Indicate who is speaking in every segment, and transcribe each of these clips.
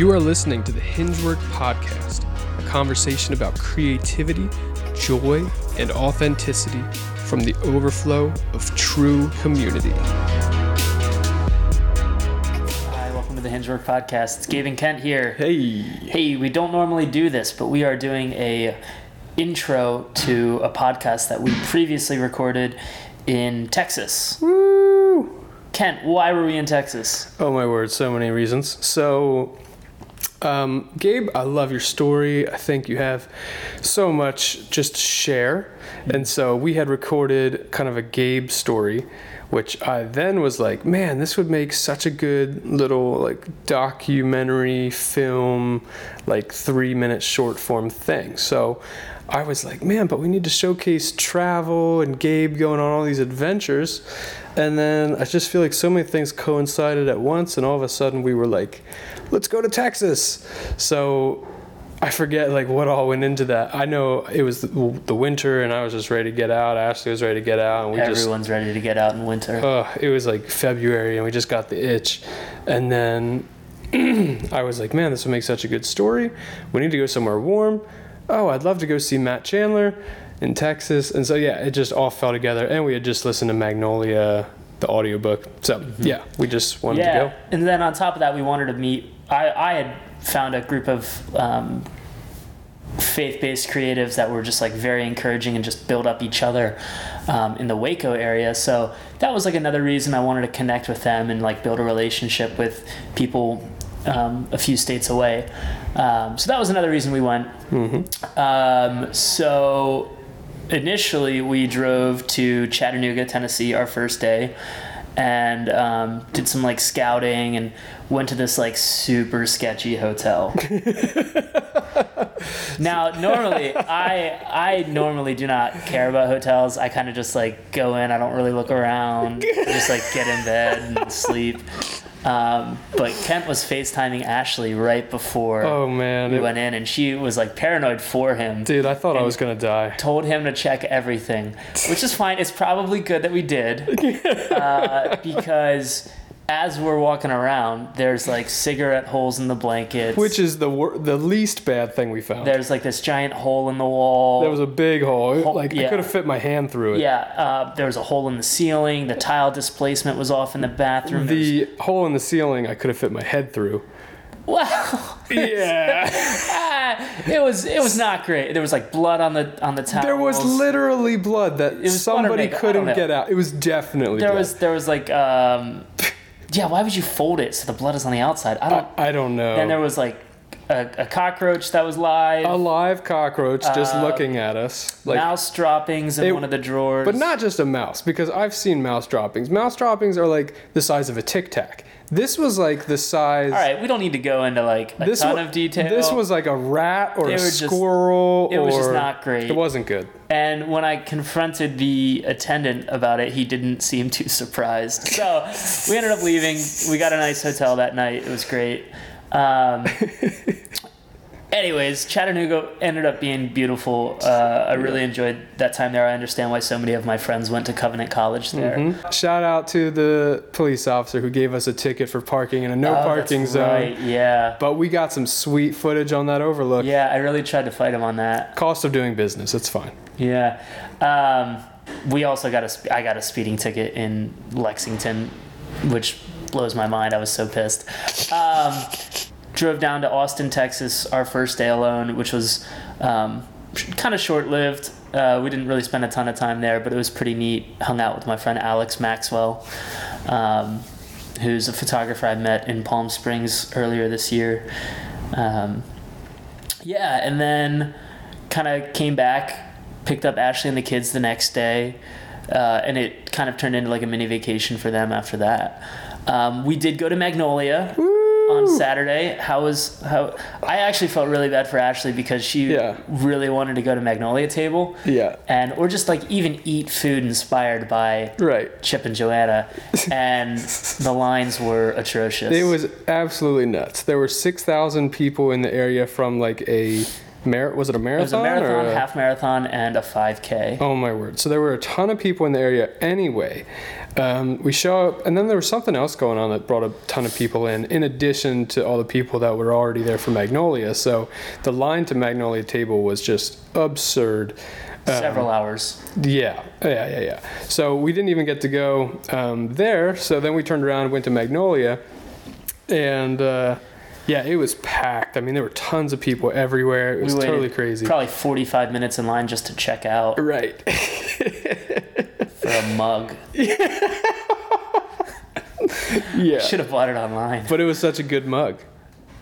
Speaker 1: You are listening to the Hingework Podcast, a conversation about creativity, joy, and authenticity from the overflow of true community.
Speaker 2: Hi, welcome to the Hingework Podcast. It's Gabe and Kent here.
Speaker 1: Hey.
Speaker 2: Hey, we don't normally do this, but we are doing a intro to a podcast that we previously recorded in Texas.
Speaker 1: Woo!
Speaker 2: Kent, why were we in Texas?
Speaker 1: Oh my word, so many reasons. So, um, Gabe, I love your story. I think you have so much just to share. And so we had recorded kind of a Gabe story, which I then was like, man, this would make such a good little like documentary film, like three minute short form thing. So I was like, man, but we need to showcase travel and Gabe going on all these adventures. And then I just feel like so many things coincided at once, and all of a sudden we were like, let's go to Texas. So I forget like what all went into that. I know it was the, the winter, and I was just ready to get out. Ashley was ready to get out, and we just
Speaker 2: Everyone's ready to get out in winter.
Speaker 1: uh, it was like February and we just got the itch. And then I was like, man, this would make such a good story. We need to go somewhere warm. Oh, I'd love to go see Matt Chandler in Texas. And so, yeah, it just all fell together. And we had just listened to Magnolia, the audiobook. So, yeah, we just wanted
Speaker 2: yeah,
Speaker 1: to go.
Speaker 2: and then on top of that, we wanted to meet. I, I had found a group of um, faith-based creatives that were just like very encouraging and just build up each other um, in the Waco area. So that was like another reason I wanted to connect with them and like build a relationship with people um, a few states away. Um, so that was another reason we went. Um, so initially we drove to Chattanooga, Tennessee, our first day, and um, did some like scouting and went to this like super sketchy hotel. now, normally I I normally do not care about hotels. I kind of just like go in. I don't really look around. just like get in bed and sleep. Um, but Kent was FaceTiming Ashley right before
Speaker 1: Oh, man.
Speaker 2: we
Speaker 1: It-
Speaker 2: went in, and she was like paranoid for him
Speaker 1: dude, I thought I was to die.
Speaker 2: told him to check everything, which is fine. It's probably good that we did uh, because as we're walking around, there's like cigarette holes in the blankets.
Speaker 1: Which is the wor- the least bad thing we found.
Speaker 2: there's like this giant hole in the wall.
Speaker 1: There was a big hole.
Speaker 2: Hole-
Speaker 1: like, I
Speaker 2: yeah.
Speaker 1: could have fit my hand through it.
Speaker 2: yeah, uh, there was a hole in the ceiling. The tile displacement was off in the bathroom.
Speaker 1: The hole in the ceiling, I could have fit my head through.
Speaker 2: wow,
Speaker 1: Yeah.
Speaker 2: Ah, it was it was not great. There was like blood on the on the towels.
Speaker 1: There was literally blood that
Speaker 2: was
Speaker 1: somebody
Speaker 2: I
Speaker 1: couldn't
Speaker 2: know.
Speaker 1: get out. It was definitely
Speaker 2: there
Speaker 1: blood.
Speaker 2: was there was like um, yeah. Why would you fold it so the blood is on the outside? I don't.
Speaker 1: I don't know.
Speaker 2: Then there was like a, a cockroach that was live,
Speaker 1: a live cockroach just
Speaker 2: Uh,
Speaker 1: looking at us. Like
Speaker 2: mouse droppings in
Speaker 1: It-
Speaker 2: one of the drawers.
Speaker 1: But not just a mouse, because I've seen mouse droppings. Mouse droppings are like the size of a tic tac. This was like the size.
Speaker 2: All right, we don't need to go into like a
Speaker 1: This
Speaker 2: ton of detail.
Speaker 1: This was like a rat or
Speaker 2: They
Speaker 1: a
Speaker 2: were just-
Speaker 1: squirrel.
Speaker 2: it was just not great.
Speaker 1: It wasn't good.
Speaker 2: and when I confronted the attendant about it, he didn't seem too surprised. So we ended up leaving. We got a nice hotel that night. It was great. Um, anyways, Chattanooga ended up being beautiful. Uh, I really enjoyed that time there. I understand why so many of my friends went to Covenant College there.
Speaker 1: Mhm. Shout out to the police officer who gave us a ticket for parking in a no
Speaker 2: Oh,
Speaker 1: parking
Speaker 2: that's
Speaker 1: zone.
Speaker 2: Right, yeah.
Speaker 1: But we got some sweet footage on that overlook.
Speaker 2: Yeah, I really tried to fight him on that.
Speaker 1: Cost of doing business, it's fine.
Speaker 2: Yeah. Um, we also got a. I got a speeding ticket in Lexington, which blows my mind. I was so pissed. Um, drove down to Austin, Texas, our first day alone, which was um, kind of short lived. Uh, we didn't really spend a ton of time there, but it was pretty neat. Hung out with my friend Alex Maxwell, um, who's a photographer I met in Palm Springs earlier this year. Um, yeah, and then kind of came back, picked up Ashley and the kids the next day, uh, and it kind of turned into like a mini vacation for them after that. Um, we did go to Magnolia on Saturday. How was how? I actually felt really bad for Ashley because she
Speaker 1: Yeah.
Speaker 2: really wanted to go to Magnolia Table,
Speaker 1: Yeah.
Speaker 2: and or just like even eat food inspired by
Speaker 1: Right.
Speaker 2: Chip and Joanna, and the lines were atrocious.
Speaker 1: It was absolutely nuts. There were 6,000 people in the area from like a Mar- was it a
Speaker 2: It
Speaker 1: marathon?
Speaker 2: was a marathon,
Speaker 1: a-
Speaker 2: half marathon, and a 5K.
Speaker 1: Oh my word! So there were a ton of people in the area anyway. Um, we show up, and then there was something else going on that brought a ton of people in, in addition to all the people that were already there for Magnolia. So the line to Magnolia Table was just absurd. Um,
Speaker 2: Several hours.
Speaker 1: Yeah, yeah, yeah, yeah. So we didn't even get to go um, there. So then we turned around and went to Magnolia, and uh, yeah, it was packed. I mean, there were tons of people everywhere. It was
Speaker 2: we
Speaker 1: totally crazy.
Speaker 2: Probably 45 minutes in line just to check out
Speaker 1: Right.
Speaker 2: a mug.
Speaker 1: yeah.
Speaker 2: Should have bought it online.
Speaker 1: But it was such a good mug.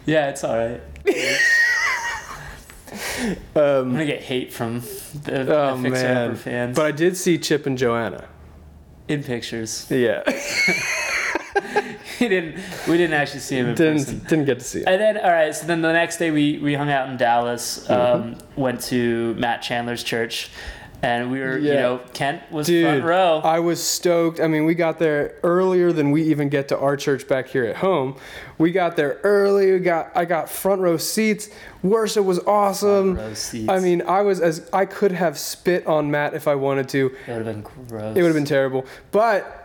Speaker 2: Yeah, it's all right. I'm
Speaker 1: Um,
Speaker 2: gonna get hate from the, the
Speaker 1: oh
Speaker 2: Fixer Upper
Speaker 1: man!
Speaker 2: fans
Speaker 1: But I did see Chip and Joanna.
Speaker 2: in pictures.
Speaker 1: Yeah,
Speaker 2: We didn't. We didn't actually see him in person.
Speaker 1: didn't didn't get to see it.
Speaker 2: And then, all right. So then the next day, we we hung out in Dallas. Um, Went to Matt Chandler's church, and we were, you know, Kent was
Speaker 1: Dude,
Speaker 2: front row.
Speaker 1: I was stoked. I mean, we got there earlier than we even get to our church back here at home. We got there early. We got I got front row seats. Worship was awesome.
Speaker 2: Front row seats.
Speaker 1: I mean, I was as I could have spit on Matt if I wanted to.
Speaker 2: it would have been gross.
Speaker 1: It would have been terrible. But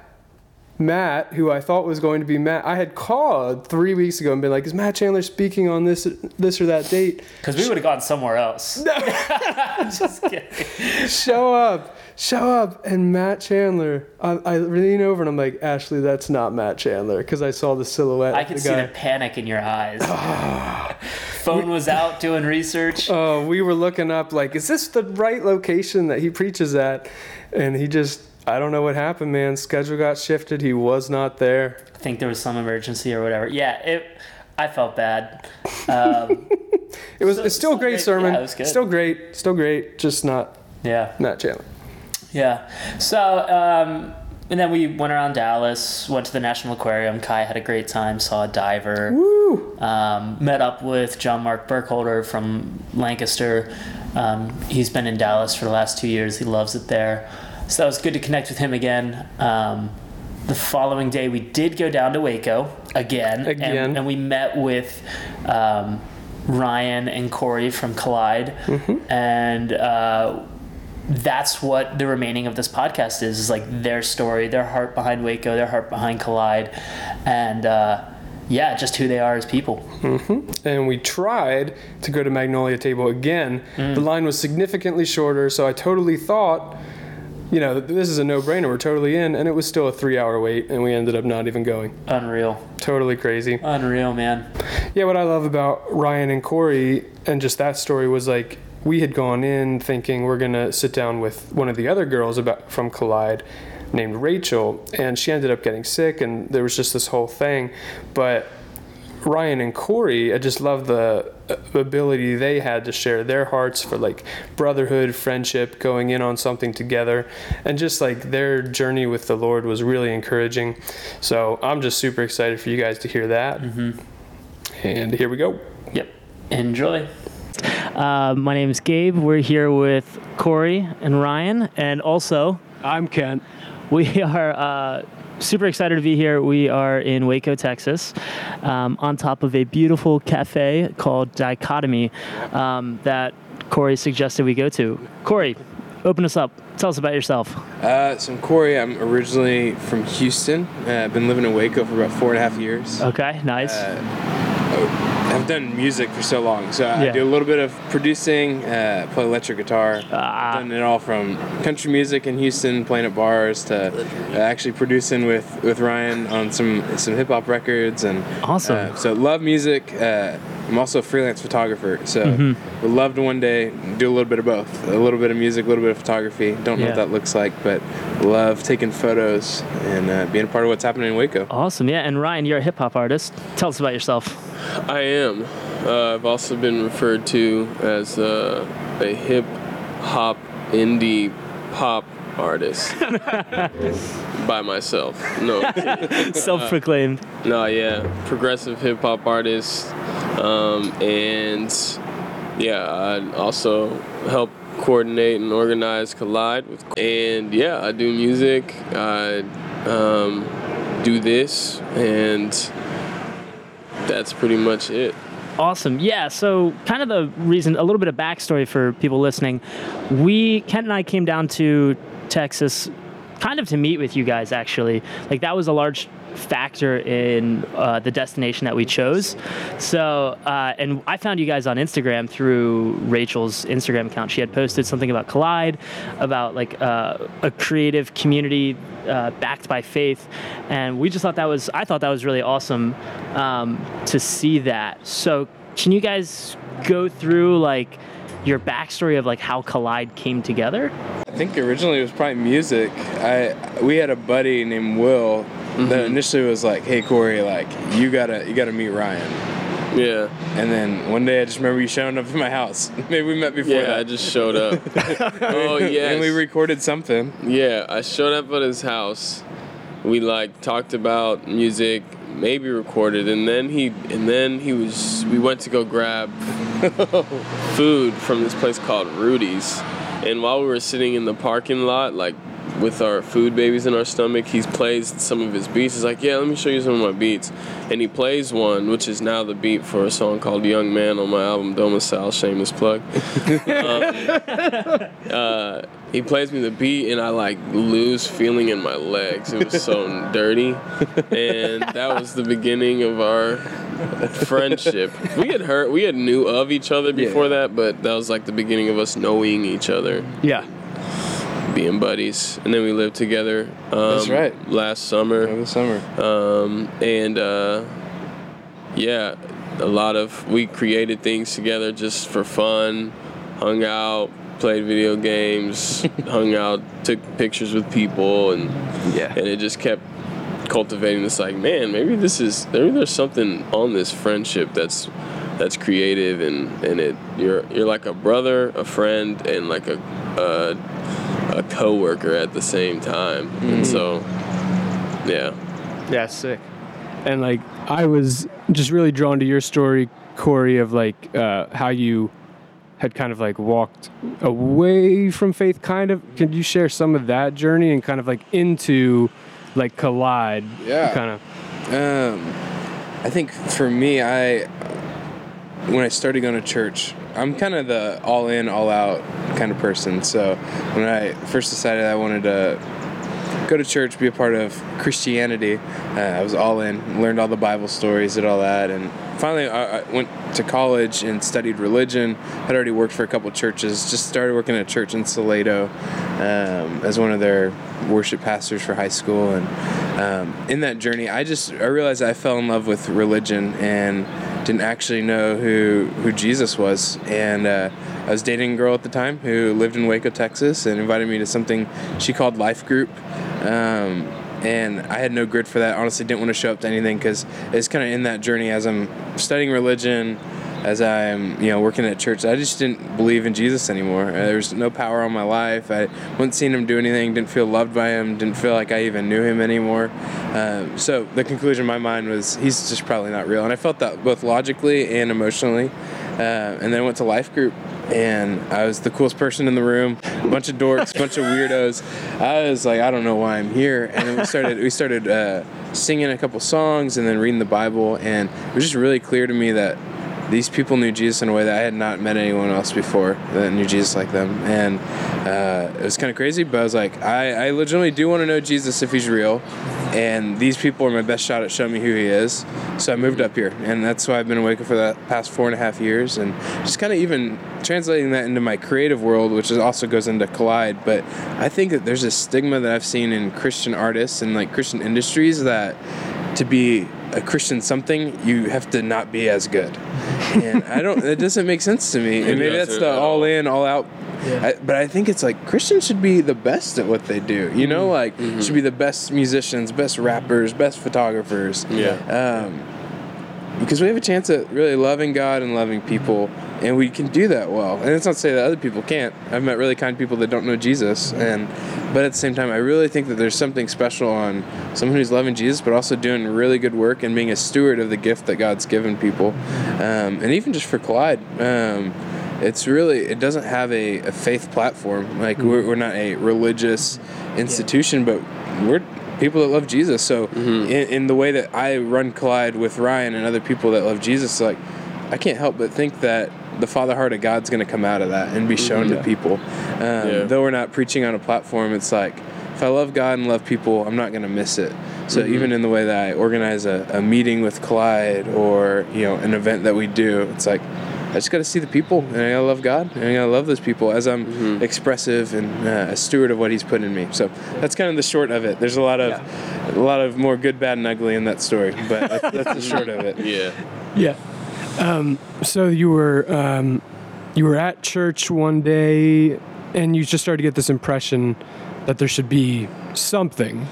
Speaker 1: Matt, who I thought was going to be Matt, I had called three weeks ago and been like, "Is Matt Chandler speaking on this this or that date?"
Speaker 2: because we would have gone somewhere else. No, Just kidding.
Speaker 1: show up, show up, and Matt Chandler. I, I lean over and I'm like, Ashley, that's not Matt Chandler because I saw the silhouette.
Speaker 2: I could
Speaker 1: the
Speaker 2: see
Speaker 1: guy.
Speaker 2: the panic in your eyes. Phone was out doing research.
Speaker 1: Oh, we were looking up like, is this the right location that he preaches at? And he just, I don't know what happened, man. Schedule got shifted. He was not there.
Speaker 2: I think there was some emergency or whatever. Yeah, it. I felt bad. Um,
Speaker 1: It was.
Speaker 2: So-
Speaker 1: it's still a great
Speaker 2: great.
Speaker 1: sermon.
Speaker 2: Yeah, it was good.
Speaker 1: Still great. Still great. Just not
Speaker 2: yeah,
Speaker 1: Matt Chandler.
Speaker 2: yeah. So, um, and then we went around Dallas, went to the National Aquarium. Kai had a great time, saw a diver.
Speaker 1: Woo!
Speaker 2: Um, met up with John Mark Burkholder from Lancaster. Um, he's been in Dallas for the last two years. He loves it there. So that was good to connect with him again. Um, the following day, we did go down to Waco again.
Speaker 1: Again.
Speaker 2: And, and we met with um, Ryan and Corey from Collide. And uh, that's what the remaining of this podcast is, is like their story, their heart behind Waco, their heart behind Collide. And uh, yeah, just who they are as people.
Speaker 1: and we tried to go to Magnolia Table again.
Speaker 2: Mm.
Speaker 1: The line was significantly shorter, so I totally thought, you know, this is a no-brainer. We're totally in, and it was still a three-hour wait, and we ended up not even going.
Speaker 2: Unreal.
Speaker 1: Totally crazy.
Speaker 2: Unreal, man.
Speaker 1: Yeah, what I love about Ryan and Corey and just that story was like we had gone in thinking we're gonna sit down with one of the other girls about from Collide named Rachel, and she ended up getting sick, and there was just this whole thing. But Ryan and Corey, I just love the uh, ability they had to share their hearts for like brotherhood, friendship, going in on something together, and just like their journey with the Lord was really encouraging. So I'm just super excited for you guys to hear that. And here we go.
Speaker 2: Yep. Enjoy. Uh, my name is Gabe. We're here with Corey and Ryan, and also
Speaker 1: I'm Kent.
Speaker 2: we are uh, super excited to be here. We are in Waco, Texas, um, on top of a beautiful cafe called Dichotomy um, that Corey suggested we go to. Corey, open us up. Tell us about yourself.
Speaker 3: Uh, so I'm Corey. I'm originally from Houston. Uh, I've been living in Waco for about four and a half years.
Speaker 2: Okay, nice.
Speaker 3: Uh, I've done music for so long, so I
Speaker 2: Yeah.
Speaker 3: do a little bit of producing, uh, play electric guitar.
Speaker 2: Ah.
Speaker 3: I've done it all from country music in Houston, playing at bars, to uh, actually producing with, with Ryan on some some hip hop records, and
Speaker 2: Awesome.
Speaker 3: Uh, so love music. Uh, I'm also a freelance photographer, so
Speaker 2: Mm-hmm.
Speaker 3: would love to one day do a little bit of both, a little bit of music, a little bit of photography. Don't know
Speaker 2: Yeah.
Speaker 3: what that looks like, but love taking photos and uh, being a part of what's happening in Waco.
Speaker 2: awesome. Yeah, and Ryan, you're a hip hop artist. Tell us about yourself.
Speaker 4: I am. Uh, I've also been referred to as uh, a hip hop indie pop artist by myself. No,
Speaker 2: Self-proclaimed.
Speaker 4: no, yeah, progressive hip hop artist, um, and yeah, I also help coordinate and organize Collide with, and yeah, I do music. I um, do this, and that's pretty much it.
Speaker 2: Awesome. Yeah. So, kind of the reason, a little bit of backstory for people listening. We, Kent and I came down to Texas kind of to meet with you guys, actually. Like, that was a large factor in uh, the destination that we chose. So, uh, and I found you guys on Instagram through Rachel's Instagram account. She had posted something about Collide, about like uh, a creative community uh, backed by faith, and we just thought that was I thought that was really awesome um, to see that. So, can you guys go through like your backstory of like how Collide came together?
Speaker 3: I think originally it was probably music. I we had a buddy named Will that mm-hmm. initially was like, "Hey Corey, like you gotta you gotta meet Ryan."
Speaker 4: Yeah.
Speaker 3: And then one day I just remember you showing up at my house. Maybe we met before
Speaker 4: Yeah,
Speaker 3: that.
Speaker 4: I just showed up. oh yeah.
Speaker 3: and we recorded something.
Speaker 4: Yeah, I showed up at his house. We like talked about music, maybe recorded, and then he and then he was we went to go grab food from this place called Rudy's. And while we were sitting in the parking lot, like with our food babies in our stomach, he plays some of his beats. He's like, "Yeah, let me show you some of my beats." And he plays one, which is now the beat for a song called "Young Man" on my album Domicile. Shameless plug. uh, he plays me the beat and I like lose feeling in my legs. It was so dirty. And that was the beginning of our friendship. We had heard we had knew of each other before that, but that was like the beginning of us knowing each other,
Speaker 1: Yeah.
Speaker 4: Being buddies. And then we lived together um,
Speaker 3: That's right.
Speaker 4: last summer.
Speaker 3: The summer.
Speaker 4: Um, and uh, yeah, a lot of we created things together just for fun, hung out, played video games, hung out, took pictures with people, and
Speaker 1: Yeah.
Speaker 4: and it just kept cultivating this like man maybe this is maybe there's something on this friendship that's that's creative and and it you're you're like a brother a friend and like a a, a coworker at the same time and so yeah
Speaker 1: Yeah, sick. And like I was just really drawn to your story, Corey, of like uh, how you had kind of like walked away from faith. Kind of, can you share some of that journey and kind of like into like collide?
Speaker 3: Yeah.
Speaker 1: Kind of.
Speaker 3: Um, I think for me, I when I started going to church, I'm kind of the all in, all out kind of person. So when I first decided I wanted to go to church, be a part of Christianity, uh, I was all in, learned all the Bible stories, did all that, and finally I, I went to college and studied religion. Had already worked for a couple churches. Just started working at a church in Salado um, as one of their worship pastors for high school, and um, in that journey, I just I realized I fell in love with religion and didn't actually know who who Jesus was. And uh, I was dating a girl at the time who lived in Waco, Texas, and invited me to something she called Life Group. Um, and I had no grid for that. Honestly, didn't want to show up to anything because it's kind of in that journey as I'm studying religion, as I'm you know working at church. I just didn't believe in Jesus anymore. Uh, There was no power on my life. I wasn't seeing him do anything. Didn't feel loved by him. Didn't feel like I even knew him anymore. Uh, so the conclusion in my mind was he's just probably not real. And I felt that both logically and emotionally. Uh, and then I went to life group and I was the coolest person in the room. A bunch of dorks, a bunch of weirdos. I was like, I don't know why I'm here. And then we started we started uh, singing a couple songs and then reading the Bible, and it was just really clear to me that these people knew Jesus in a way that I had not met anyone else before that knew Jesus like them. And uh, it was kind of crazy, but I was like, I, I legitimately do want to know Jesus if he's real. And these people are my best shot at showing me who he is. So I moved up here. And that's why I've been awake for the past four and a half years. And just kind of even translating that into my creative world, which also goes into Collide. But I think that there's a stigma that I've seen in Christian artists and like Christian industries that to be a Christian something, you have to not be as good. And I don't, it doesn't make sense to me. And maybe that's
Speaker 4: doesn't
Speaker 3: the all
Speaker 4: all.
Speaker 3: in, all out. I, but I think it's like Christians should be the best at what they do. You know, like should be the best musicians, best rappers, best photographers.
Speaker 4: Yeah.
Speaker 3: Um, because we have a chance at really loving God and loving people, and we can do that well. And it's not to say that other people can't. I've met really kind people that don't know Jesus, and but at the same time, I really think that there's something special on someone who's loving Jesus, but also doing really good work and being a steward of the gift that God's given people, um, and even just for Collide. Um, it's really it doesn't have a, a faith platform like we're, we're not a religious institution but we're people that love jesus so in, in the way that i run collide with ryan and other people that love jesus like I can't help but think that the father heart of God's going to come out of that and be shown
Speaker 1: Yeah.
Speaker 3: to people. Um,
Speaker 4: Yeah.
Speaker 3: Though we're not preaching on a platform, it's like if I love God and love people, I'm not going to miss it. So
Speaker 4: Mm-hmm.
Speaker 3: even in the way that I organize a, a meeting with Collide or you know an event that we do, it's like I just got to see the people and I gotta love God and I gotta love those people as I'm
Speaker 4: Mm-hmm.
Speaker 3: expressive and uh, a steward of what He's put in me. So that's kind of the short of it. There's a lot of a lot of more good, bad, and ugly in that story, but that's, that's the short of it.
Speaker 4: Yeah.
Speaker 1: Yeah. Um, so you were um, you were at church one day, and you just started to get this impression that there should be something,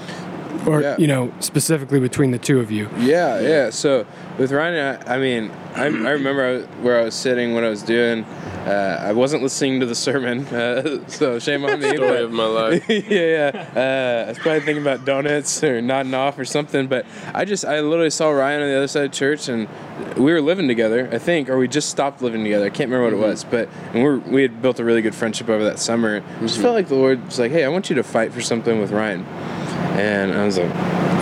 Speaker 1: or
Speaker 3: Yeah.
Speaker 1: you know, specifically between the two of you.
Speaker 3: Yeah, yeah. So with Ryan, I, I mean, I, I remember I was- where I was sitting, what I was doing. Uh, I wasn't listening to the sermon, uh, so shame on me.
Speaker 4: Story
Speaker 3: but-
Speaker 4: of my life.
Speaker 3: yeah, yeah. Uh, I was probably thinking about donuts or nodding off or something. But I just, I literally saw Ryan on the other side of church, and we were living together, I think, or we just stopped living together. I can't remember what it was, but and we're, we had built a really good friendship over that summer. It just felt like the Lord was like, "Hey, I want you to fight for something with Ryan," and I was like.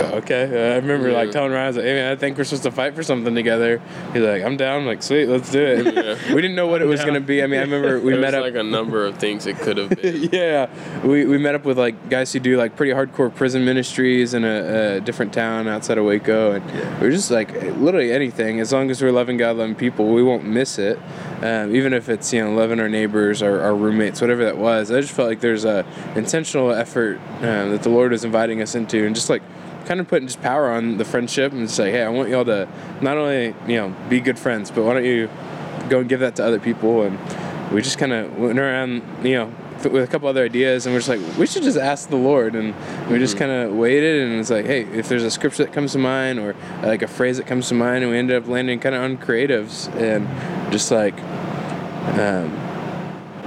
Speaker 3: Okay, I remember like telling Ryan, I was like, "Hey man, I think we're supposed to fight for something together." He's like, "I'm down." I'm like, "Sweet, let's do it."
Speaker 4: Yeah.
Speaker 3: We didn't know what it was gonna be. I mean, I remember we met up
Speaker 4: like a number of things it could have been.
Speaker 3: yeah, we, we met up with like guys who do like pretty hardcore prison ministries in a, a different town outside of Waco, and we are just like literally anything. As long as we're loving God, loving people, we won't miss it. Um, even if it's you know loving our neighbors, our, our roommates, whatever that was. I just felt like there's a intentional effort um, that the Lord is inviting us into, and just like kind of putting just power on the friendship and say, hey, I want y'all to not only you know be good friends, but why don't you go and give that to other people and we just kind of went around, you know, with a couple other ideas, and we're just like, we should just ask the Lord, and we just kind of waited, and it's like, hey, if there's a scripture that comes to mind, or like a phrase that comes to mind, and we ended up landing kind of on creatives, and just like, um,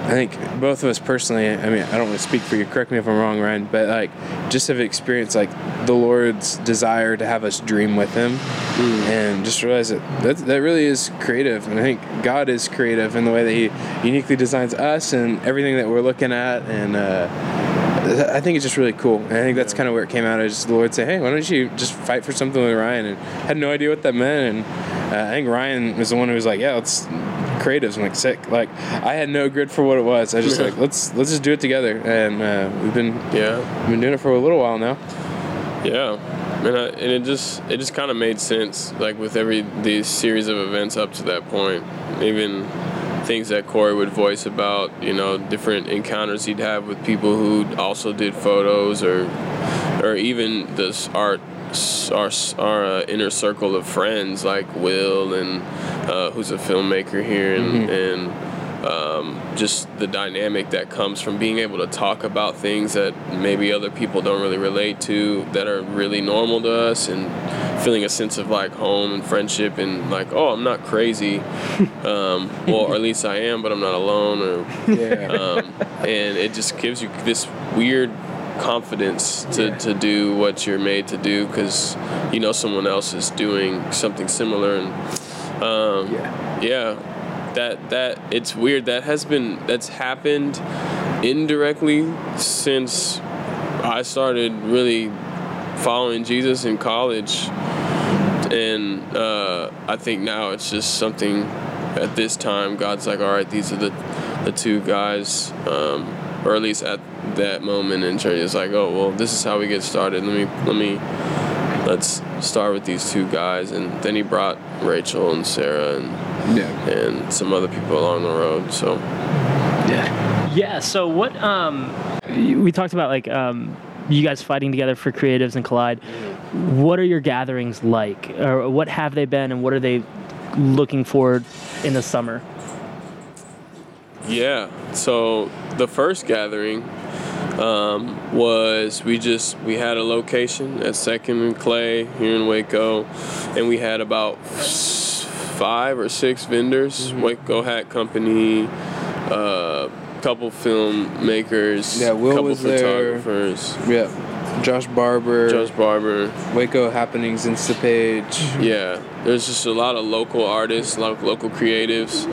Speaker 3: I think both of us personally, I mean, I don't want to speak for you, correct me if I'm wrong, Ryan, but like, just have experienced like the Lord's desire to have us dream with Him and just realize that, that that really is creative. And I think God is creative in the way that He uniquely designs us and everything that we're looking at. And uh, I think it's just really cool. And I think that's kind of where it came out. Is just the Lord say, "Hey, why don't you just fight for something with Ryan?" And I had no idea what that meant. And uh, I think Ryan was the one who was like, "Yeah, let's." Creatives. I'm like sick. Like I had no grid for what it was. I just like let's let's just do it together. And uh, we've been
Speaker 4: Yeah.
Speaker 3: we've been doing it for a little while now.
Speaker 4: Yeah, and, I, and it just it just kind of made sense, like with every these series of events up to that point, even things that Corey would voice about, you know, different encounters he'd have with people who also did photos, or or even this art. Our, our uh, inner circle of friends like Will and uh, who's a filmmaker here and, and um, just the dynamic that comes from being able to talk about things that maybe other people don't really relate to that are really normal to us and feeling a sense of like home and friendship and like oh i'm not crazy um, well or at least i am but i'm not alone or
Speaker 3: Yeah.
Speaker 4: um, and it just gives you this weird confidence to, to do what you're made to do because you know someone else is doing something similar and um,
Speaker 3: Yeah.
Speaker 4: yeah that that it's weird. That has been that's happened indirectly since i started really following jesus in college. And uh, i think now it's just something at this time god's like all right these are the the two guys um, or at least at that moment in church it's like oh well this is how we get started let me let me let's start with these two guys and then he brought rachel and sarah and
Speaker 3: Yeah.
Speaker 4: and some other people along the road. So
Speaker 2: Yeah. Yeah. So what? Um, we talked about like um, you guys fighting together for creatives and collide. What are your gatherings like, or what have they been, and what are they looking forward in the summer?
Speaker 4: yeah, so the first gathering um, was we just we had a location at Second and Clay here in Waco, and we had about five or six vendors. Waco Hat Company. Uh, couple filmmakers,
Speaker 3: Yeah, Will
Speaker 4: couple
Speaker 3: was there.
Speaker 4: photographers,
Speaker 3: Yeah. Josh Barber,
Speaker 4: Josh Barber,
Speaker 3: Waco Happenings, InstaPage.
Speaker 4: Yeah, there's just a lot of local artists, a lot of local creatives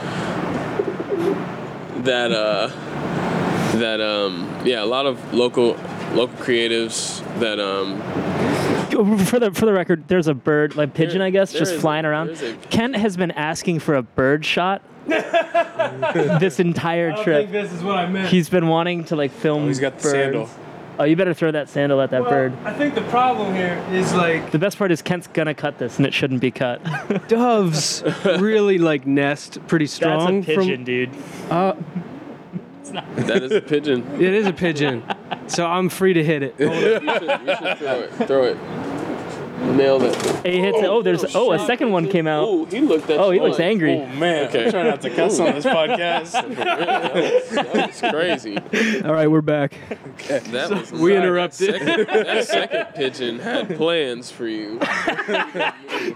Speaker 4: that uh that um yeah, a lot of local local creatives that um
Speaker 2: For the for the record, there's a bird, like pigeon,
Speaker 4: There-
Speaker 2: I guess, just
Speaker 4: is a-
Speaker 2: flying around.
Speaker 4: a-
Speaker 2: Kent has been asking for a bird shot this entire trip.
Speaker 1: this is what I meant.
Speaker 2: He's been wanting to like film.
Speaker 3: Oh, he's got the
Speaker 2: birds.
Speaker 3: sandal.
Speaker 2: Oh, you better throw that sandal at that bird.
Speaker 1: I think the problem here is like
Speaker 2: The best part is Kent's gonna cut this, and it shouldn't be cut.
Speaker 1: doves really like nest pretty strong.
Speaker 2: That's a pigeon, from, dude.
Speaker 1: Uh,
Speaker 4: That is a pigeon.
Speaker 1: it is a pigeon, so I'm free to hit it.
Speaker 4: You should, you should throw it. Throw it. Nailed it.
Speaker 2: He hits it. Oh, oh there's. Oh, a second one came out.
Speaker 4: Ooh, he looked at
Speaker 2: Oh, he
Speaker 4: you
Speaker 2: looks
Speaker 4: like,
Speaker 2: angry.
Speaker 3: Oh man,
Speaker 4: Okay.
Speaker 3: try not to cuss on this podcast.
Speaker 4: That was crazy.
Speaker 1: All right, we're back.
Speaker 4: That was
Speaker 1: we
Speaker 4: that
Speaker 1: interrupted.
Speaker 4: Second, that second pigeon had plans for you.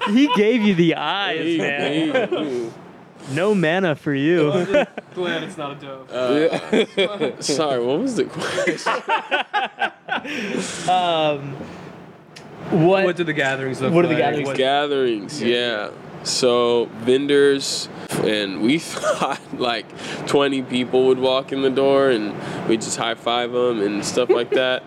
Speaker 2: He gave you the eyes,
Speaker 4: He-
Speaker 2: man.
Speaker 4: he- he-
Speaker 2: No mana for you.
Speaker 1: Glad it's not a dove.
Speaker 4: sorry, what was the question?
Speaker 2: Um, what?
Speaker 1: What do the gatherings look
Speaker 2: What do the
Speaker 1: like?
Speaker 2: gatherings-
Speaker 1: What-
Speaker 4: Gatherings, yeah. So vendors, and we thought like 20 people would walk in the door, and we just high five them and stuff like that.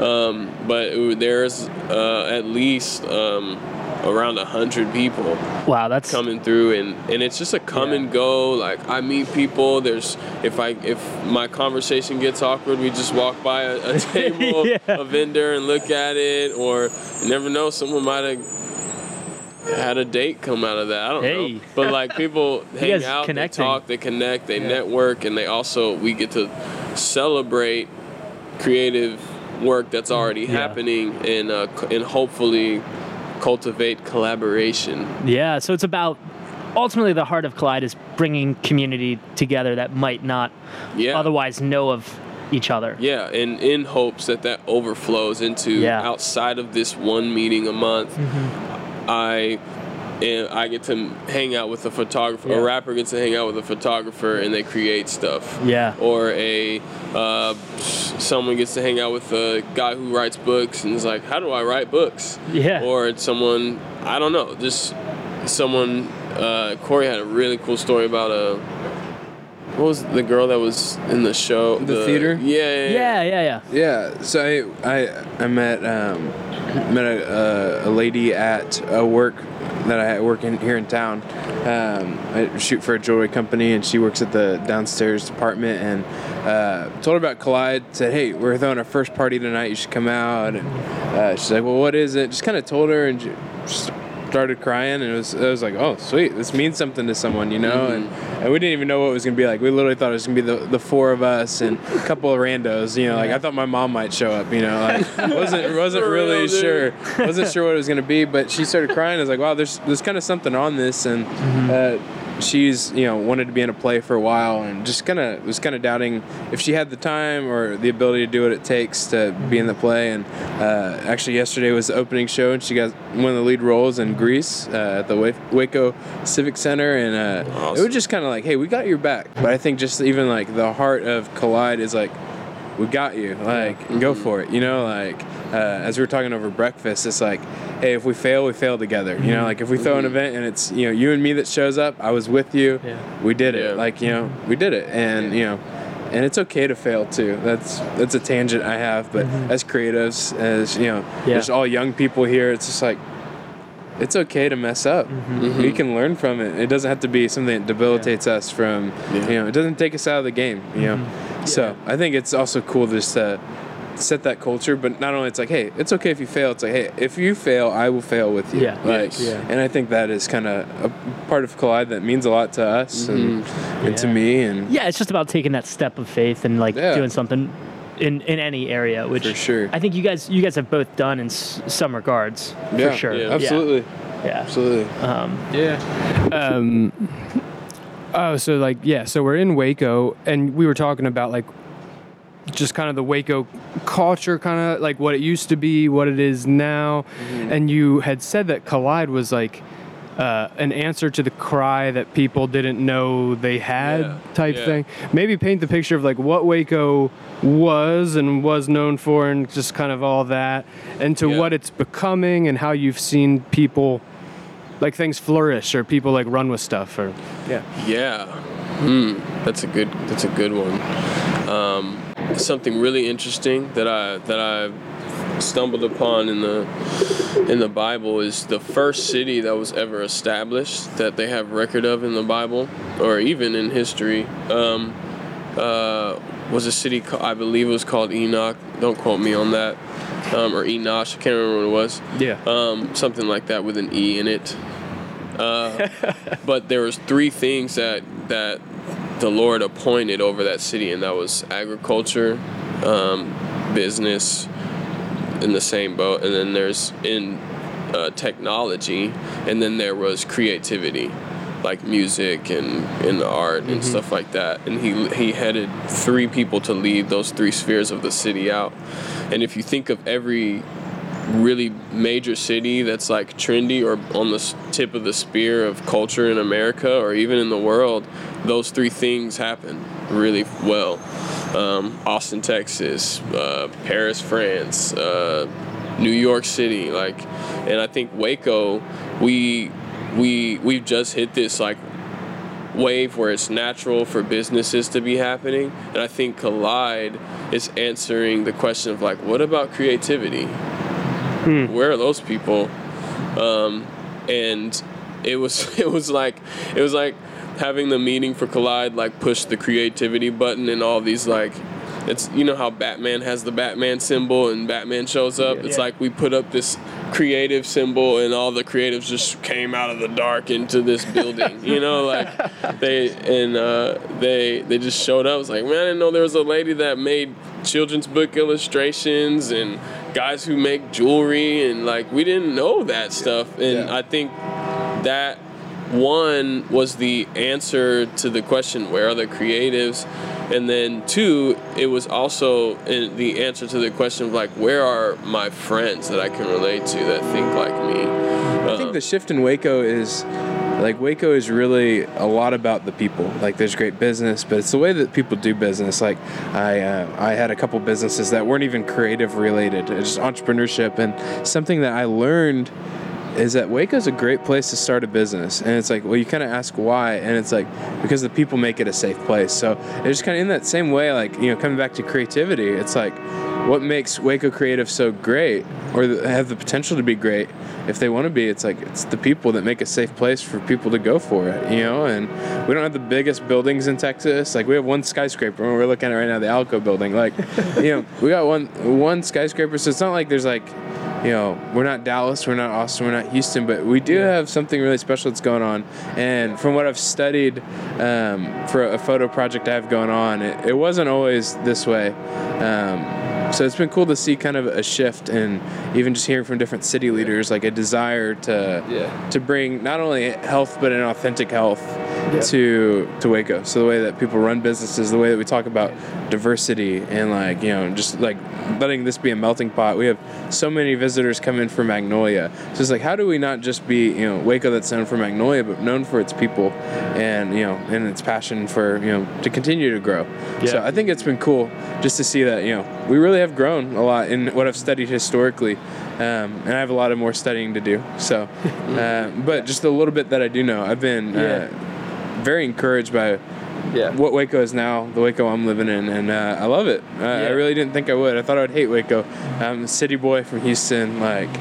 Speaker 4: Um, but it, there's uh, at least um, around a hundred people
Speaker 2: Wow, that's
Speaker 4: coming through and and it's just a come
Speaker 2: Yeah.
Speaker 4: and go like i meet people there's if i if my conversation gets awkward we just walk by a, a table
Speaker 2: Yeah.
Speaker 4: a vendor and look at it or you never know someone might have had a date come out of that i don't
Speaker 2: Hey.
Speaker 4: know but like people hang out
Speaker 2: connecting.
Speaker 4: they talk they connect they network and they also we get to celebrate creative work that's already happening and uh, and hopefully cultivate collaboration
Speaker 2: yeah. So it's about ultimately the heart of Collide is bringing community together that might not
Speaker 4: yeah
Speaker 2: otherwise know of each other.
Speaker 4: Yeah, and in hopes that that overflows into
Speaker 2: Yeah.
Speaker 4: outside of this one meeting a month, mm-hmm. I and I get to hang out with a photographer.
Speaker 2: Yeah.
Speaker 4: A rapper gets to hang out with a photographer, and they create stuff.
Speaker 2: Yeah.
Speaker 4: Or a uh, someone gets to hang out with a guy who writes books, and is like, "How do I write books?"
Speaker 2: Yeah.
Speaker 4: Or it's someone I don't know, just someone. Uh, Corey had a really cool story about a. What was the girl that was in the show?
Speaker 3: The theater?
Speaker 4: Yeah, yeah,
Speaker 2: Yeah, yeah, yeah.
Speaker 3: Yeah, so I I, I met um, met a, a, a lady at a work that I work in here in town. Um, I shoot for a jewelry company, and she works at the downstairs department. And uh, told her about Collide. Said, "Hey, we're throwing our first party tonight. You should come out." And uh, she's like, "Well, what is it?" Just kind of told her, and she just started crying. And it was it was like, "Oh, sweet, this means something to someone, you know." And, and we didn't even know what it was gonna be like. We literally thought it was gonna be the, the four of us and a couple of randos. You know, like I thought my mom might show up. You know, like wasn't wasn't really
Speaker 4: real,
Speaker 3: sure. Wasn't sure what it was gonna be. But she started crying. I was like, wow, there's there's kind of something on this. And uh, she's you know wanted to be in a play for a while and just kind of was kind of doubting if she had the time or the ability to do what it takes to be in the play. And uh, actually, yesterday was the opening show, and she got one of the lead roles in Grease uh, at the Waco Civic Center, and uh, it was just kind of like, hey, we got your back. But I think just even like the heart of Collide is like, we got you. Like, go
Speaker 2: Mm-hmm.
Speaker 3: for it. You know, like uh, as we were talking over breakfast, it's like, hey, if we fail, we fail together. You know, like if we throw an event and it's you know you and me that shows up, I was with you.
Speaker 2: Yeah.
Speaker 3: We did it.
Speaker 4: Yeah.
Speaker 3: Like you know, we did it, and you know. And it's okay to fail too. That's that's a tangent I have, but as creatives, as you know,
Speaker 2: Mm-hmm. Yeah.
Speaker 3: there's all young people here. It's just like it's okay to mess up.
Speaker 2: Mm-hmm.
Speaker 3: We can learn from it. It doesn't have to be something that debilitates us from,
Speaker 4: Yeah.
Speaker 3: you know, it doesn't take us out of the game, you know.
Speaker 2: Mm-hmm.
Speaker 3: So I think it's also cool just to set that culture, but not only it's like, hey, it's okay if you fail. It's like, hey, if you fail, I will fail with you.
Speaker 2: Yeah.
Speaker 3: Like,
Speaker 4: Yes.
Speaker 2: Yeah.
Speaker 3: and I think that is kind of a part of Collide that means a lot to us and, and to me and
Speaker 2: Yeah, it's just about taking that step of faith and like
Speaker 3: Yeah.
Speaker 2: doing something in in any area, which
Speaker 3: For sure.
Speaker 2: I think you guys you guys have both done in s- some regards
Speaker 3: yeah,
Speaker 2: for sure.
Speaker 4: Yeah.
Speaker 3: absolutely,
Speaker 2: Yeah.
Speaker 3: absolutely.
Speaker 2: Um,
Speaker 1: Yeah. Um. Oh, so like yeah, so we're in Waco, and we were talking about like just kind of the Waco culture, kind of like what it used to be, what it is now, and you had said that Collide was like. Uh, an answer to the cry that people didn't know they had,
Speaker 4: Yeah,
Speaker 1: type
Speaker 4: yeah.
Speaker 1: thing. Maybe paint the picture of like what Waco was and was known for, and just kind of all that, and to
Speaker 4: Yeah.
Speaker 1: what it's becoming, and how you've seen people like things flourish or people like run with stuff or yeah
Speaker 4: Yeah, Hmm, that's a good. That's a good one. Um, something really interesting that I that I stumbled upon in the in the Bible is the first city that was ever established that they have record of in the Bible or even in history. Um, uh, was a city ca- I believe it was called Enoch. Don't quote me on that. Um, or Enosh. I can't remember what it was.
Speaker 1: Yeah.
Speaker 4: Um, something like that with an E in it. Uh, but there was three things that that the Lord appointed over that city, and that was agriculture, um, business, in the same boat, and then there's in uh, technology, and then there was creativity, like music and and art and stuff like that. And he he headed three people to lead those three spheres of the city out. And if you think of every really major city that's like trendy or on the tip of the spear of culture in America or even in the world, those three things happen really well. Um, Austin, Texas, uh, Paris, France, uh, New York City, like, and I think Waco, we we we've just hit this like wave where it's natural for businesses to be happening and i think collide is answering the question of like what about creativity where are those people? Um, and it was it was like it was like having the meeting for collide like push the creativity button and all these like it's you know how batman has the batman symbol and batman shows up it's like we put up this creative symbol and all the creatives just came out of the dark into this building you know like they and uh, they they just showed up. It's like, man, I didn't know there was a lady that made children's book illustrations and guys who make jewelry and like we didn't know that stuff. And
Speaker 3: Yeah.
Speaker 4: I think that one was the answer to the question, where are the creatives? And then two, it was also in the answer to the question of like, where are my friends that I can relate to that think like me?
Speaker 3: I think the shift in Waco is like Waco is really a lot about the people. Like there's great business, but it's the way that people do business. Like I uh, I had a couple businesses that weren't even creative related, it's just entrepreneurship and something that I learned is that Waco's a great place to start a business. And it's like, well, you kind of ask why, and it's like because the people make it a safe place. So it's just kind of in that same way, like you know, coming back to creativity, it's like what makes Waco Creative so great, or have the potential to be great, if they want to be. It's like it's the people that make a safe place for people to go for it, you know. And we don't have the biggest buildings in Texas. Like we have one skyscraper, and we're looking at right now, the ALICO building. Like, you know, we got one one skyscraper, so it's not like there's like you know, we're not Dallas, we're not Austin, we're not Houston, but we do have something really special that's going on. And from what I've studied um, for a photo project I have going on, it, it wasn't always this way. Um, so it's been cool to see kind of a shift and even just hearing from different city leaders, like a desire to
Speaker 1: Yeah.
Speaker 3: to bring not only health but an authentic health to to Waco. So the way that people run businesses, the way that we talk about diversity and like you know just like letting this be a melting pot. We have so many visitors come in for Magnolia. So it's like how do we not just be you know Waco that's known for Magnolia, but known for its people and you know and its passion for you know to continue to grow. So I think it's been cool just to see that you know we really have grown a lot in what I've studied historically. Um, and I have a lot of more studying to do. So, uh, but just a little bit that I do know, I've been uh, very encouraged by
Speaker 1: Yeah.
Speaker 3: what Waco is now, the Waco I'm living in, and uh, I love it. Uh, I really didn't think I would. I thought I would hate Waco. I'm a city boy from Houston. Like,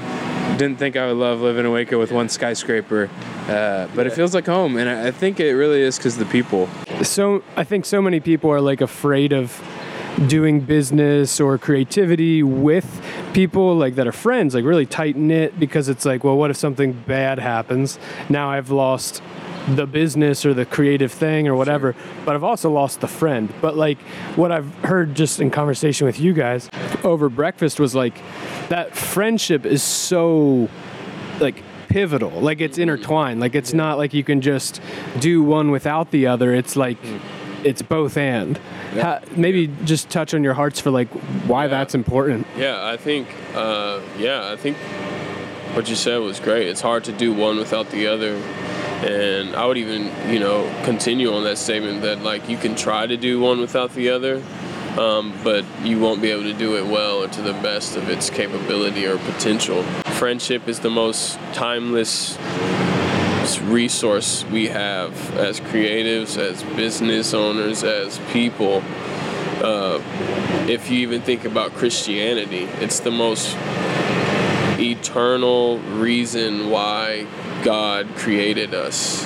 Speaker 3: didn't think I would love living in Waco with one skyscraper, uh, but it feels like home, and I, I think it really is because the people.
Speaker 1: so I think so many people are like afraid of doing business or creativity with people like that are friends, like really tight knit, because it's like, well, what if something bad happens? Now I've lost the business or the creative thing or whatever, but I've also lost the friend. But like what I've heard just in conversation with you guys over breakfast was like that friendship is so like pivotal. Like it's intertwined. Like it's not like you can just do one without the other. It's like it's both and. Ha- maybe just touch on your hearts for like why that's important.
Speaker 4: Yeah, I think, uh, yeah, I think what you said was great. It's hard to do one without the other. And I would even, you know, continue on that statement that, like, you can try to do one without the other, um, but you won't be able to do it well or to the best of its capability or potential. Friendship is the most timeless resource we have as creatives, as business owners, as people. uh, if you even think about Christianity, it's the most eternal reason why God created us.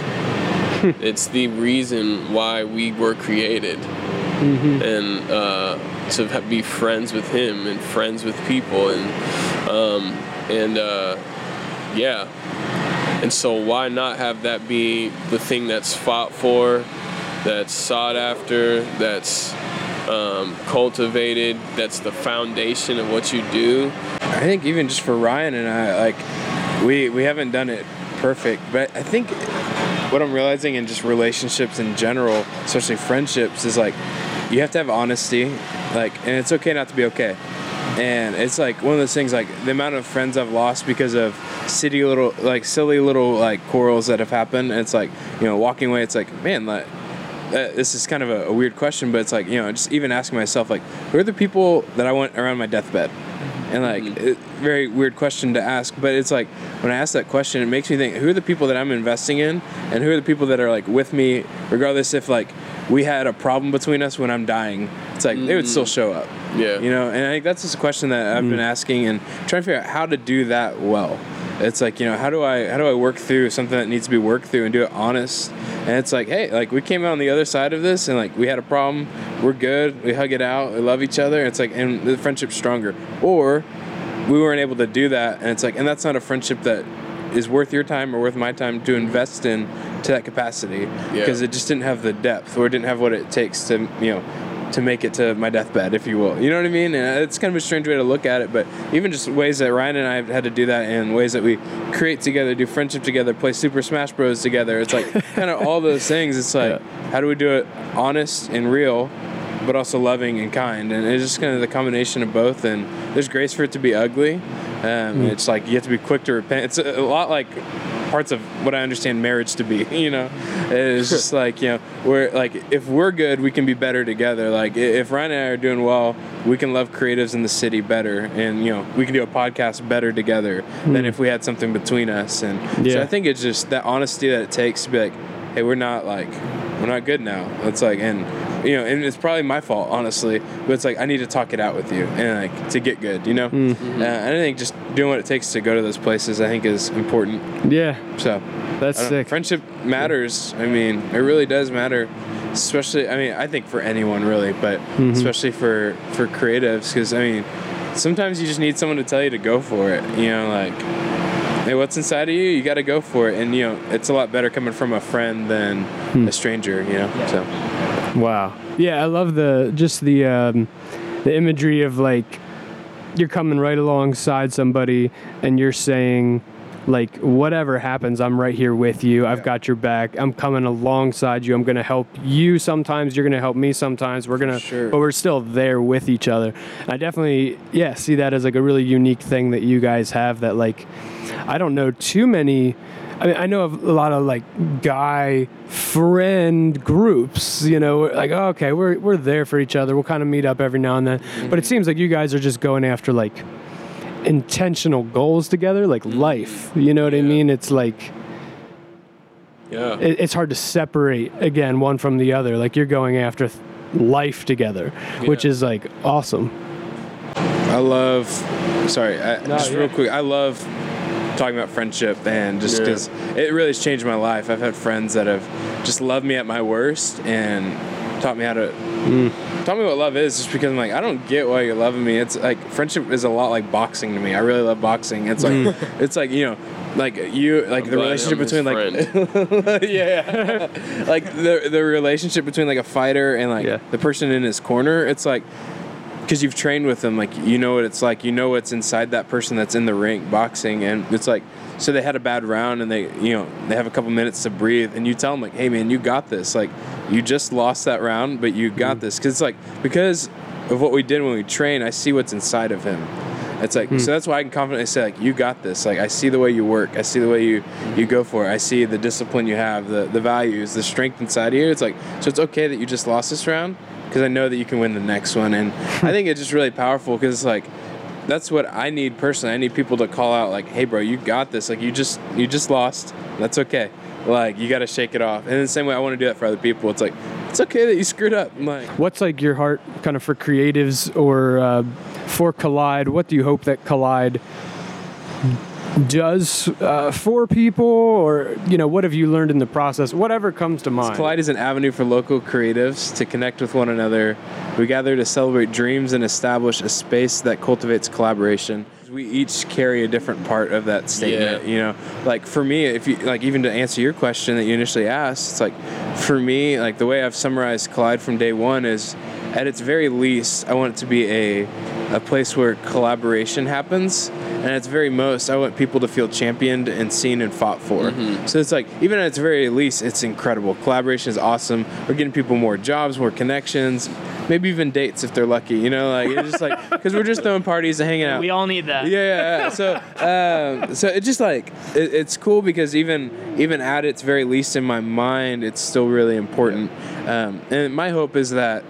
Speaker 4: it's the reason why we were created. And uh, to be friends with Him and friends with people. And, um, and uh, yeah. And so, why not have that be the thing that's fought for, that's sought after, that's um, cultivated, that's the foundation of what you do?
Speaker 3: I think even just for Ryan and I, like we we haven't done it perfect, but I think what I'm realizing in just relationships in general, especially friendships, is like you have to have honesty, like, and it's okay not to be okay. And it's like one of those things, like the amount of friends I've lost because of city little, like silly little like quarrels that have happened. And it's like you know, walking away, it's like man, like uh, this is kind of a, a weird question, but it's like you know, just even asking myself like, who are the people that I want around my deathbed? And like, mm-hmm. it, very weird question to ask, but it's like when I ask that question, it makes me think: who are the people that I'm investing in, and who are the people that are like with me, regardless if like we had a problem between us when I'm dying. It's like they would still mm. show up.
Speaker 4: Yeah.
Speaker 3: You know, and I think that's just a question that I've mm-hmm. been asking and trying to figure out how to do that well. It's like you know how do I how do I work through something that needs to be worked through and do it honest? And it's like hey like we came out on the other side of this and like we had a problem, we're good, we hug it out, we love each other. It's like and the friendship's stronger. Or we weren't able to do that and it's like and that's not a friendship that is worth your time or worth my time to invest in to that capacity because it just didn't have the depth or it didn't have what it takes to you know to make it to my deathbed, if you will. You know what I mean? And it's kind of a strange way to look at it, but even just ways that Ryan and I have had to do that, and ways that we create together, do friendship together, play Super Smash Bros. together. It's like kind of all those things. It's like, how do we do it honest and real, but also loving and kind? And it's just kind of the combination of both. And there's grace for it to be ugly. Um, It's like you have to be quick to repent. It's a, a lot like parts of what I understand marriage to be. You know, it's just like you know, we're like if we're good, we can be better together. Like if Ryan and I are doing well, we can love creatives in the city better, and you know, we can do a podcast better together than hmm. if we had something between us. And so I think it's just that honesty that it takes to be like, hey, we're not like we're not good now. It's like and. You know, and it's probably my fault, honestly. But it's like I need to talk it out with you, and like to get good. You know, uh, and I think just doing what it takes to go to those places, I think, is important.
Speaker 1: Yeah,
Speaker 3: So
Speaker 1: that's
Speaker 3: I don't-
Speaker 1: sick.
Speaker 3: Friendship matters. I mean, it really does matter. Especially, I mean, I think for anyone really, but
Speaker 1: Mm-hmm.
Speaker 3: especially for for creatives, because I mean, sometimes you just need someone to tell you to go for it. You know, like, hey, what's inside of you? You got to go for it, and you know, it's a lot better coming from a friend than
Speaker 1: Hmm.
Speaker 3: a stranger. You know, so
Speaker 1: Wow. Yeah, I love the just the um, the imagery of like you're coming right alongside somebody and you're saying like whatever happens i'm right here with you. I've got your back. I'm coming alongside you. I'm going to help you sometimes. You're going to help me sometimes. We're going to
Speaker 3: Sure.
Speaker 1: but we're still there with each other. I definitely yeah see that as like a really unique thing that you guys have that like i don't know too many I mean, I know of a lot of like guy friend groups, you know, like oh, okay, we're we're there for each other. We'll kind of meet up every now and then. But it mm-hmm. seems like you guys are just going after like intentional goals together, like life. You know what I mean? It's like
Speaker 4: Yeah.
Speaker 1: it, it's hard to separate again one from the other. Like you're going after th- life together, which is like awesome.
Speaker 3: I love. Sorry, I,
Speaker 1: No,
Speaker 3: just
Speaker 1: yeah.
Speaker 3: real quick. I love talking about friendship and just
Speaker 4: Yeah.
Speaker 3: because it really has changed my life. I've had friends that have just loved me at my worst and taught me how to. Taught me what love is, just because I'm like I don't get why you're loving me. It's like friendship is a lot like boxing to me. I really love boxing. It's like it's like you know, like you like
Speaker 4: I'm
Speaker 3: the relationship between like yeah, like the the relationship between like a fighter and like
Speaker 1: Yeah.
Speaker 3: the person in his corner. It's like because you've trained with them, like you know what it's like. You know what's inside that person that's in the ring boxing, and it's like so they had a bad round and they you know they have a couple minutes to breathe, and you tell them like, hey man, you got this. Like you just lost that round, but you got mm-hmm. this because it's like because of what we did when we train, I see what's inside of him. It's like hmm. so that's why I can confidently say like you got this. Like I see the way you work. I see the way you you go for it. I see the discipline you have, the the values, the strength inside of you. It's like so it's okay that you just lost this round because I know that you can win the next one. And I think it's just really powerful because it's like that's what I need personally. I need people to call out like, "Hey, bro, you got this. Like you just you just lost. That's okay. Like you got to shake it off." And the same way, I want to do that for other people. It's like it's okay that you screwed up. I'm like,
Speaker 1: What's like your heart kind of for creatives or uh, for Collide? What do you hope that Collide does uh, for people, or you know, what have you learned in the process? Whatever comes to mind.
Speaker 3: Collide is an avenue for local creatives to connect with one another. We gather to celebrate dreams and establish a space that cultivates collaboration. We each carry a different part of that statement.
Speaker 4: Yeah.
Speaker 3: You know, like for me, if you like, even to answer your question that you initially asked, it's like for me, like the way I've summarized Collide from day one is, at its very least, I want it to be a a place where collaboration happens, and at its very most, I want people to feel championed and seen and fought for. So it's like even at its very least, it's incredible. Collaboration is awesome. We're getting people more jobs, more connections, maybe even dates if they're lucky. You know, like it's just like because we're just throwing parties and hanging out.
Speaker 2: We all need that.
Speaker 3: Yeah, yeah, yeah. So, um, so it's just like it, it's cool because even even at its very least in my mind, it's still really important. Um, and my hope is that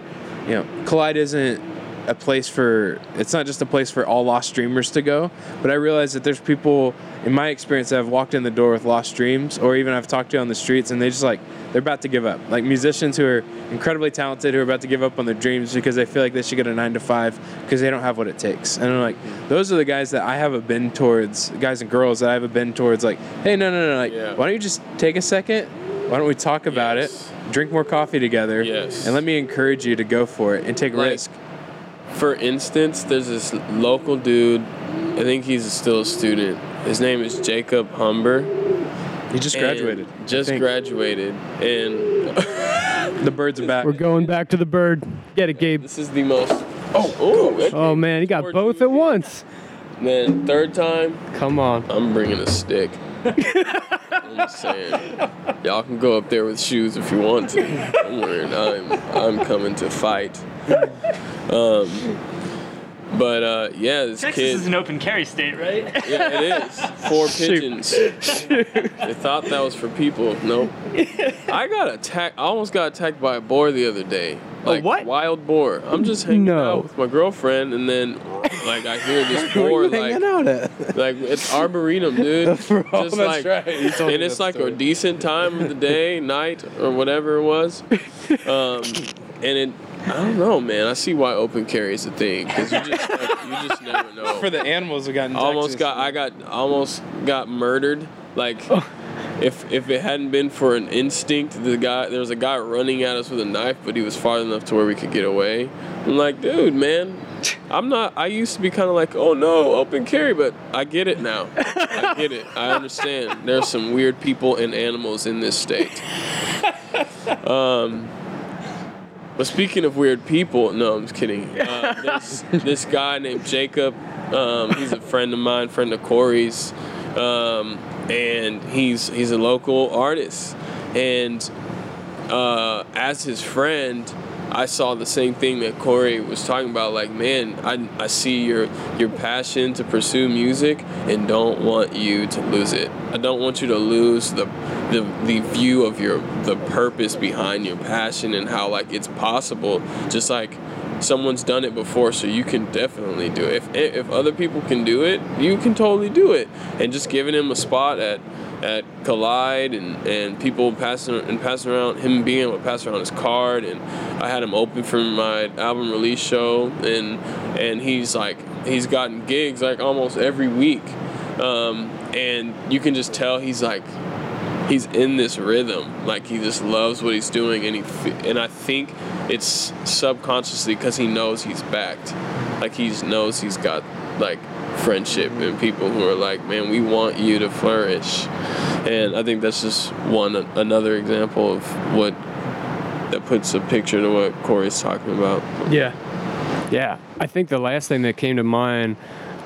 Speaker 3: you know, Collide isn't a place for. It's not just a place for all lost dreamers to go, but I realize that there's people in my experience that have walked in the door with lost dreams, or even I've talked to on the streets, and they just like they're about to give up. Like musicians who are incredibly talented who are about to give up on their dreams because they feel like they should get a nine to five because they don't have what it takes. And I'm like, those are the guys that I have a bend towards, guys and girls that I have a bend towards. Like, hey, no, no, no, like,
Speaker 4: Yeah.
Speaker 3: why don't you just take a second? Why don't we talk about
Speaker 4: Yes.
Speaker 3: it? Drink more coffee together,
Speaker 4: Yes.
Speaker 3: and let me encourage you to go for it and take a
Speaker 4: Like-
Speaker 3: risk.
Speaker 4: For instance, there's this local dude. I think he's still a student. His name is Jacob Humber.
Speaker 3: He just graduated. I
Speaker 4: Just graduated, and
Speaker 3: The birds are back.
Speaker 1: We're going back to the bird. Get it, Gabe.
Speaker 4: this is the most. Oh, oh,
Speaker 1: Oh man, he got both at once.
Speaker 4: Then third time,
Speaker 1: Come on.
Speaker 4: I'm bringing a stick. I'm just saying, y'all can go up there with shoes if you want to. Don't worry, I'm I'm coming to fight. Um, but uh, yeah, this
Speaker 2: Texas
Speaker 4: kid.
Speaker 2: is an open carry state, right?
Speaker 4: Yeah, it is. Four pigeons. They thought that was for people. Nope. I got attacked. I almost got attacked by a boar the other day. Like
Speaker 2: what?
Speaker 4: wild boar. I'm just hanging
Speaker 1: No.
Speaker 4: out with my girlfriend, and then like I hear this boar like
Speaker 3: out at?
Speaker 4: like it's arboretum, dude.
Speaker 3: Bro,
Speaker 4: just
Speaker 3: that's
Speaker 4: like,
Speaker 3: right. You told me
Speaker 4: and it's
Speaker 3: that
Speaker 4: like a decent time of the day, night, or whatever it was. Um, and it, I don't know, man. I see why open carry is a thing because you just like, you just never know
Speaker 3: For the animals who got in
Speaker 4: almost
Speaker 3: Texas.
Speaker 4: got I got almost got murdered. Like if if it hadn't been for an instinct, the guy there was a guy running at us with a knife, but he was far enough to where we could get away. I'm like, dude, man, I'm not. I used to be kind of like, oh no, open carry, but I get it now. I get it. I understand. There's some weird people and animals in this state. Um. But speaking of weird people, no, I'm just kidding. Uh, this guy named Jacob. Um, he's a friend of mine, friend of Corey's, um, and he's he's a local artist. And uh, as his friend, I saw the same thing that Corey was talking about. Like, man, I, I see your your passion to pursue music, and don't want you to lose it. I don't want you to lose the the, the view of your the purpose behind your passion and how like it's possible. Just like someone's done it before, so you can definitely do it. If if other people can do it, you can totally do it. And just giving him a spot at at Collide and, and people passing and passing around him being able to pass around his card and I had him open for my album release show and and he's like he's gotten gigs like almost every week um, and you can just tell he's like he's in this rhythm like he just loves what he's doing and he and I think it's subconsciously because he knows he's backed like he knows he's got like friendship and people who are like man we want you to flourish and I think that's just one another example of what that puts a picture to what Corey's talking about
Speaker 1: Yeah. Yeah. I think the last thing that came to mind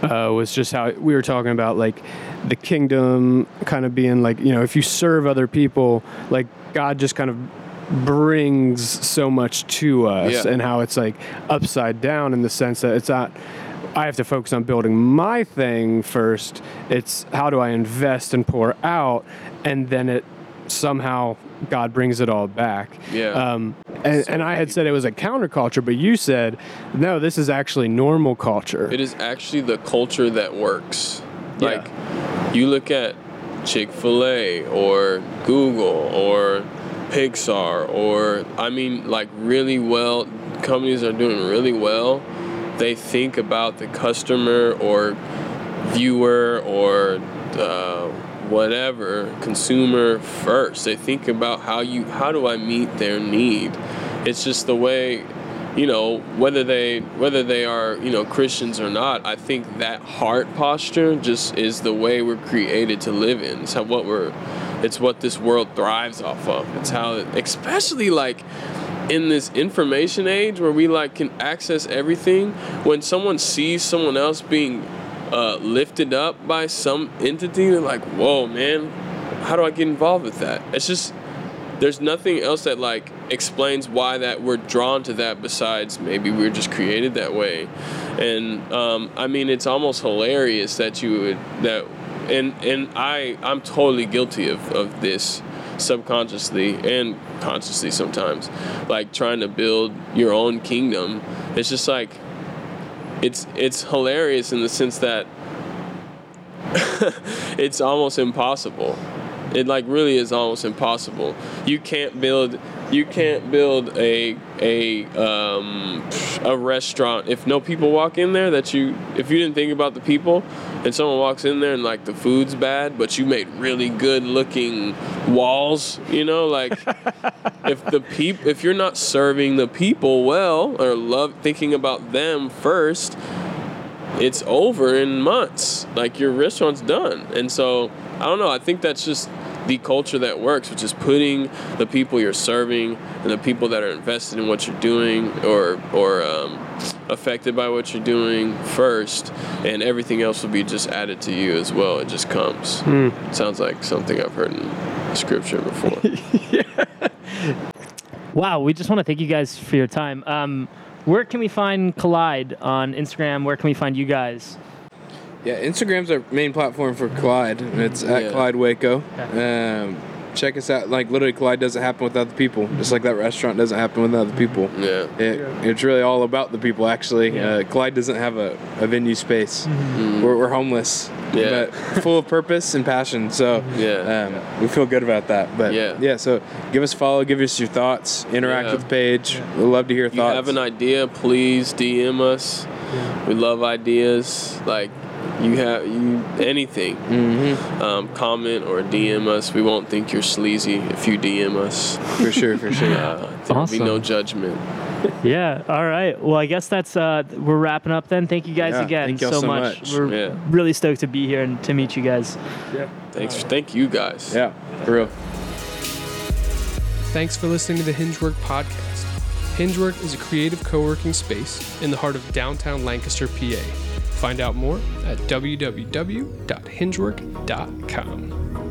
Speaker 1: uh, was just how we were talking about like the kingdom kind of being like, you know, if you serve other people, like God just kind of brings so much to us
Speaker 4: Yeah.
Speaker 1: and how it's like upside down in the sense that it's not I have to focus on building my thing first. It's how do I invest and pour out and then it somehow God brings it all back.
Speaker 4: Yeah.
Speaker 1: Um, and, and I had said it was a counterculture, but you said, no, this is actually normal culture.
Speaker 4: It is actually the culture that works. Like, you look at Chick fil A or Google or Pixar or I mean like really well companies are doing really well. They think about the customer or viewer or uh, whatever consumer first. They think about how you how do I meet their need. It's just the way you know whether they whether they are you know Christians or not. I think that heart posture just is the way we're created to live in. It's how what we're it's what this world thrives off of. It's how especially like in this information age where we like can access everything when someone sees someone else being uh, lifted up by some entity they're like whoa man how do i get involved with that it's just there's nothing else that like explains why that we're drawn to that besides maybe we're just created that way. And um, i mean it's almost hilarious that you would that and and i i'm totally guilty of, of this subconsciously and consciously sometimes. Like trying to build your own kingdom. It's just like it's it's hilarious in the sense that it's almost impossible it like really is almost impossible. You can't build you can't build a a um, a restaurant. If no people walk in there that you if you didn't think about the people and someone walks in there and like the food's bad but you made really good looking walls you know like if the peop if you're not serving the people well or love thinking about them first it's over in months like your restaurant's done and so i don't know i think that's just the culture that works, which is putting the people you're serving and the people that are invested in what you're doing or or um, affected by what you're doing first, and everything else will be just added to you as well. It just comes. Sounds like something I've heard in scripture before. yeah.
Speaker 5: Wow, we just want to thank you guys for your time. Um, where can we find Collide on Instagram? Where can we find you guys?
Speaker 3: Yeah, Instagram's our main platform for Collide. It's at
Speaker 4: Yeah.
Speaker 3: Collide Waco. Um, check us out. Like literally, Collide doesn't happen without the people. Just like that restaurant doesn't happen without the people.
Speaker 4: yeah.
Speaker 3: It, It's really all about the people. Actually,
Speaker 5: Yeah.
Speaker 3: uh, Collide doesn't have a, a venue space. We're, we're homeless,
Speaker 4: Yeah.
Speaker 3: but full of purpose and passion. So
Speaker 4: Yeah.
Speaker 3: um, we feel good about that. But
Speaker 4: Yeah.
Speaker 3: yeah, so give us a follow, give us your thoughts, interact
Speaker 4: Yeah.
Speaker 3: with the page. We'd love to hear thoughts.
Speaker 4: If you
Speaker 3: thoughts.
Speaker 4: have an idea, please DM us. We love ideas. Like you have you anything.
Speaker 3: Mm-hmm.
Speaker 4: Um, comment or DM us. We won't think you're sleazy if you DM us.
Speaker 3: for sure, for sure.
Speaker 4: Uh, there'll be no judgment.
Speaker 5: Yeah. All right. Well, I guess that's uh, we're wrapping up then. Thank you guys
Speaker 3: Yeah,
Speaker 5: again
Speaker 3: thank
Speaker 5: so,
Speaker 3: so
Speaker 5: much.
Speaker 3: much.
Speaker 5: We're
Speaker 4: Yeah.
Speaker 5: really stoked to be here and to meet you guys. Yeah.
Speaker 4: Thanks. Thank you guys.
Speaker 3: Yeah, for real.
Speaker 1: Thanks for listening to the Hingework podcast. Hingework is a creative co working space in the heart of downtown Lancaster, PA. Find out more at www.hingework.com.